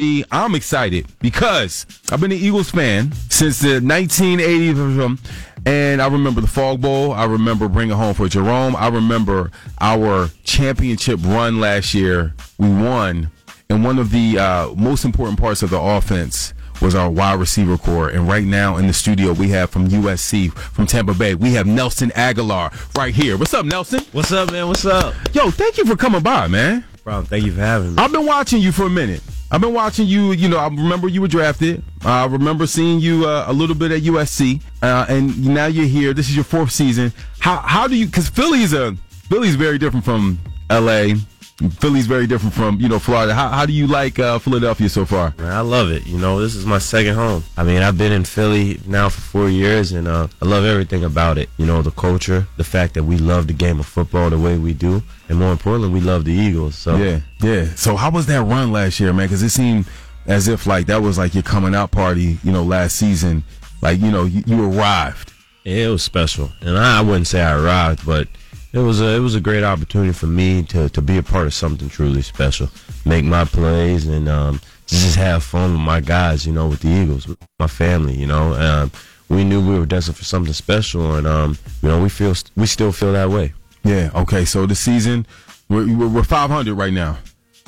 I'm excited because I've been an Eagles fan since the 1980s, and I remember the Fog Bowl. I remember bringing home for Jerome. I remember our championship run last year. We won, and one of the uh, most important parts of the offense was our wide receiver corps. And right now in the studio, we have from USC, from Tampa Bay, we have Nelson Agholor right here. What's up, Nelson? What's up, man? What's up? Yo, thank you for coming by, man. Bro, thank you for having me. I've been watching you for a minute. I've been watching you. You know, I remember you were drafted. I remember seeing you uh, a little bit at USC, uh, and now you're here. This is your fourth season. How how do you? Because Philly's a Philly's very different from LA. Philly's very different from you know Florida. How how do you like uh, Philadelphia so far? Man, I love it. You know, this is my second home. I mean, I've been in Philly now for four years, and uh, I love everything about it. You know, the culture, the fact that we love the game of football the way we do, and more importantly, we love the Eagles. So Yeah, yeah. So how was that run last year, man? Because it seemed as if like that was like your coming out party, you know, last season. Like you know, you, you arrived. it was special, and I, I wouldn't say I arrived, but it was a it was a great opportunity for me to to be a part of something truly special, make my plays, and um, just have fun with my guys. You know, with the Eagles, my family. You know, um, we knew we were destined for something special, and um, you know, we feel we still feel that way. Yeah. Okay. So the season, we're we're, we're 500 right now.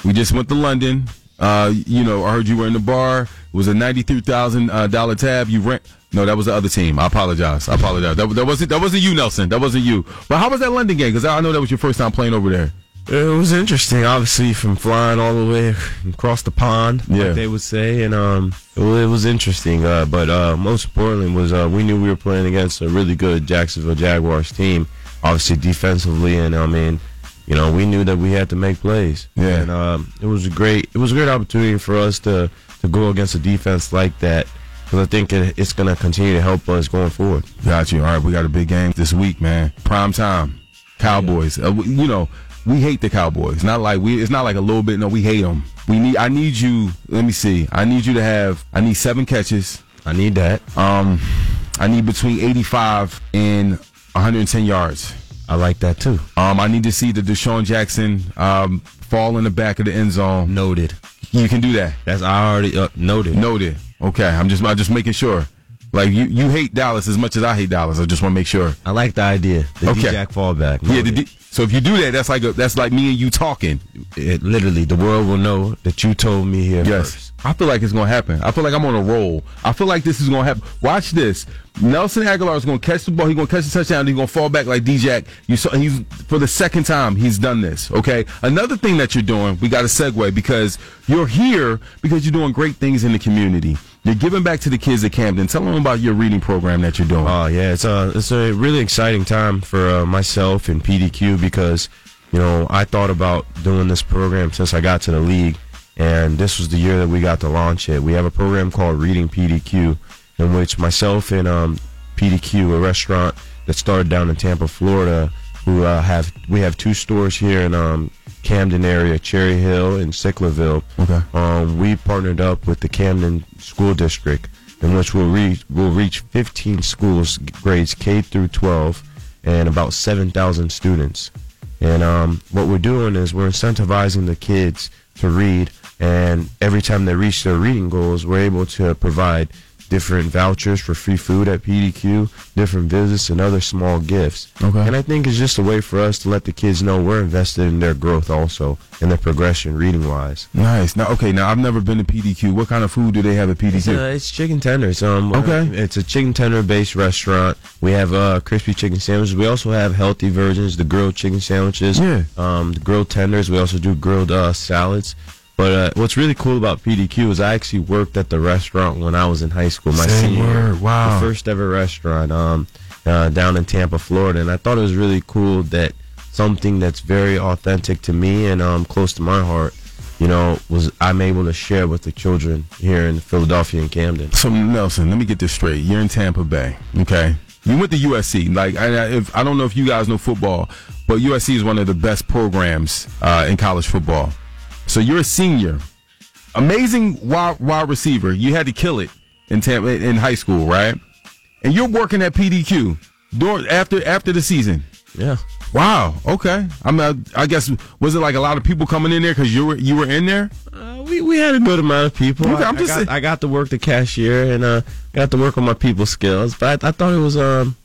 We just went to London. Uh, you know, I heard you were in the bar. It was a ninety-three thousand uh, dollar tab. You rent. No, that was the other team. I apologize. I apologize. That, that wasn't that wasn't you, Nelson. That wasn't you. But how was that London game? Because I know that was your first time playing over there. It was interesting, obviously, from flying all the way across the pond, Yeah. like they would say, and um, it was, it was interesting. Uh, but uh, most importantly was uh, we knew we were playing against a really good Jacksonville Jaguars team, obviously defensively, and I mean, you know, we knew that we had to make plays. Yeah. and um, it was a great, it was a great opportunity for us to to go against a defense like that. Because I think it, it's going to continue to help us going forward. Got you. All right, we got a big game this week, man. Prime time, Cowboys. Uh, we- you know, we hate the Cowboys. Not like we. It's not like a little bit. No, we hate them. We need. I need you. Let me see. I need you to have. I need seven catches. I need that. Um, I need between eighty-five and one hundred and ten yards. I like that too. Um, I need to see the DeSean Jackson um fall in the back of the end zone. Noted. You can do that. That's I already uh, noted. Noted. Okay. I'm just. I'm just making sure. Like you, you hate Dallas as much as I hate Dallas. I just want to make sure. I like the idea. The Okay. D-Jack fallback. Yeah. Noted. The, D- so if you do that, that's like a, that's like me and you talking. it literally the world will know that you told me here Yes. first. I feel like it's gonna happen. I feel like I'm on a roll. I feel like this is gonna happen. Watch this. Nelson Agholor is gonna catch the ball. He's gonna catch the touchdown. He's gonna fall back like D-Jack. You saw he's for the second time he's done this. Okay. Another thing that you're doing, we got to segue because you're here because you're doing great things in the community. You're giving back to the kids at Camden. Tell them about your reading program that you're doing. Oh yeah, it's a it's a really exciting time for uh, myself and PDQ because you know I thought about doing this program since I got to the league, and this was the year that we got to launch it. We have a program called Reading PDQ, in which myself and um, PDQ, a restaurant that started down in Tampa, Florida, who uh, have we have two stores here in um, Camden area, Cherry Hill and Sicklerville. Okay. Um, we partnered up with the Camden School District, in which we'll reach we'll reach 15 schools, grades K through 12, and about 7,000 students. And um, what we're doing is we're incentivizing the kids to read, and every time they reach their reading goals, we're able to provide different vouchers for free food at PDQ, different visits, and other small gifts. Okay. And I think it's just a way for us to let the kids know we're invested in their growth also, and their progression reading wise. Nice. Now, okay. Now I've never been to PDQ. What kind of food do they have at PDQ? Uh, it's chicken tenders. Um, Okay. it's a chicken tender based restaurant. We have uh, crispy chicken sandwiches. We also have healthy versions, the grilled chicken sandwiches. Yeah. Um, the grilled tenders. We also do grilled uh, salads. But uh, what's really cool about PDQ is I actually worked at the restaurant when I was in high school. My Say senior year. Wow. The first ever restaurant um, uh, down in Tampa, Florida, and I thought it was really cool that something that's very authentic to me and um, close to my heart, you know, was I'm able to share with the children here in Philadelphia and Camden. So Nelson, let me get this straight. You're in Tampa Bay, okay? You went to USC. Like, I, I- if, I don't know if you guys know football, but USC is one of the best programs uh, in college football. So you're a senior, amazing wide, wide receiver. You had to kill it in Tampa in high school, right? And you're working at PDQ during after after the season. Yeah. Wow. Okay. I'm. Uh, I guess was it like a lot of people coming in there because you were you were in there? Uh, we we, had a good amount of people. Okay, I, I'm I just got, I got to work the cashier and uh, got to work on my people skills. But I, I thought it was um,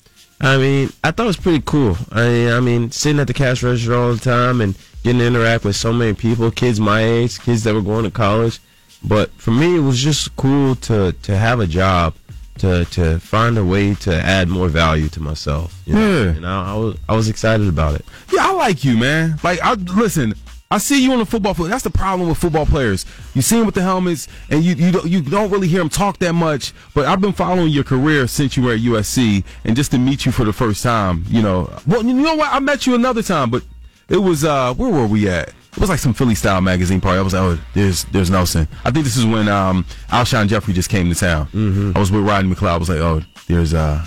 I mean, I thought it was pretty cool. I I mean, sitting at the cash register all the time and getting to interact with so many people, kids my age, kids that were going to college. But for me, it was just cool to to have a job. To, to find a way to add more value to myself, you know? Yeah. and I, I was I was excited about it. Yeah, I like you, man. Like, I listen. I see you on the football field. That's the problem with football players. You see them with the helmets, and you you don't, you don't really hear them talk that much. But I've been following your career since you were at USC, and just to meet you for the first time, you know. Well, you know what? I met you another time, but it was uh, where were we at? It was like some Philly style magazine party. I was like, oh, there's there's Nelson. I think this is when um, Alshon Jeffery just came to town. Mm-hmm. I was with Rodney McLeod. I was like, oh, there's uh,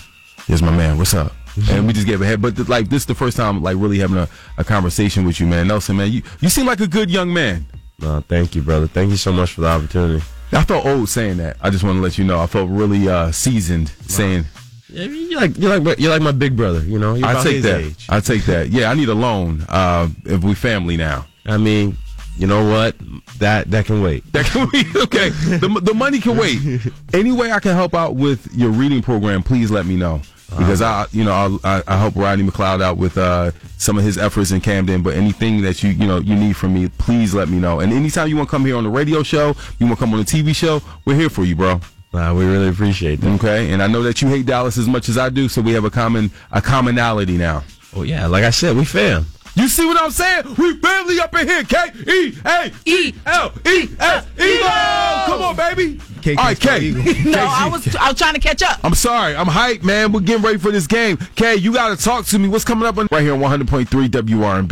there's my man. What's up? And we just gave a head, but th- like this is the first time like really having a, a conversation with you, man. Nelson, man, you you seem like a good young man. No, thank you, brother. Thank you so much for the opportunity. I felt old saying that. I just want to let you know. I felt really uh, seasoned saying. Yeah, you're like you're like my, you're like my big brother. You know, you're I take that. age. I take that. Yeah, I need a loan. Uh, if we family now. I mean, you know what? That that can wait. That can be okay. The, the money can wait. Any way I can help out with your reading program, please let me know. Because I, you know, I, I, I help Rodney McLeod out with uh, some of his efforts in Camden. But anything that you, you know, you need from me, please let me know. And anytime you want to come here on the radio show, you want to come on the TV show, we're here for you, bro. Nah, we really appreciate that. Okay. And I know that you hate Dallas as much as I do, so we have a common a commonality now. Oh yeah, like I said, we fam. You see what I'm saying? We family up in here. K E A E L E S Eagle. Come on, baby. K- All right, K. Eagle. No, I was I was trying to catch up. I'm sorry. I'm hyped, man. We're getting ready for this game. K, you got to talk to me. What's coming up on right here on 100.3 WRB?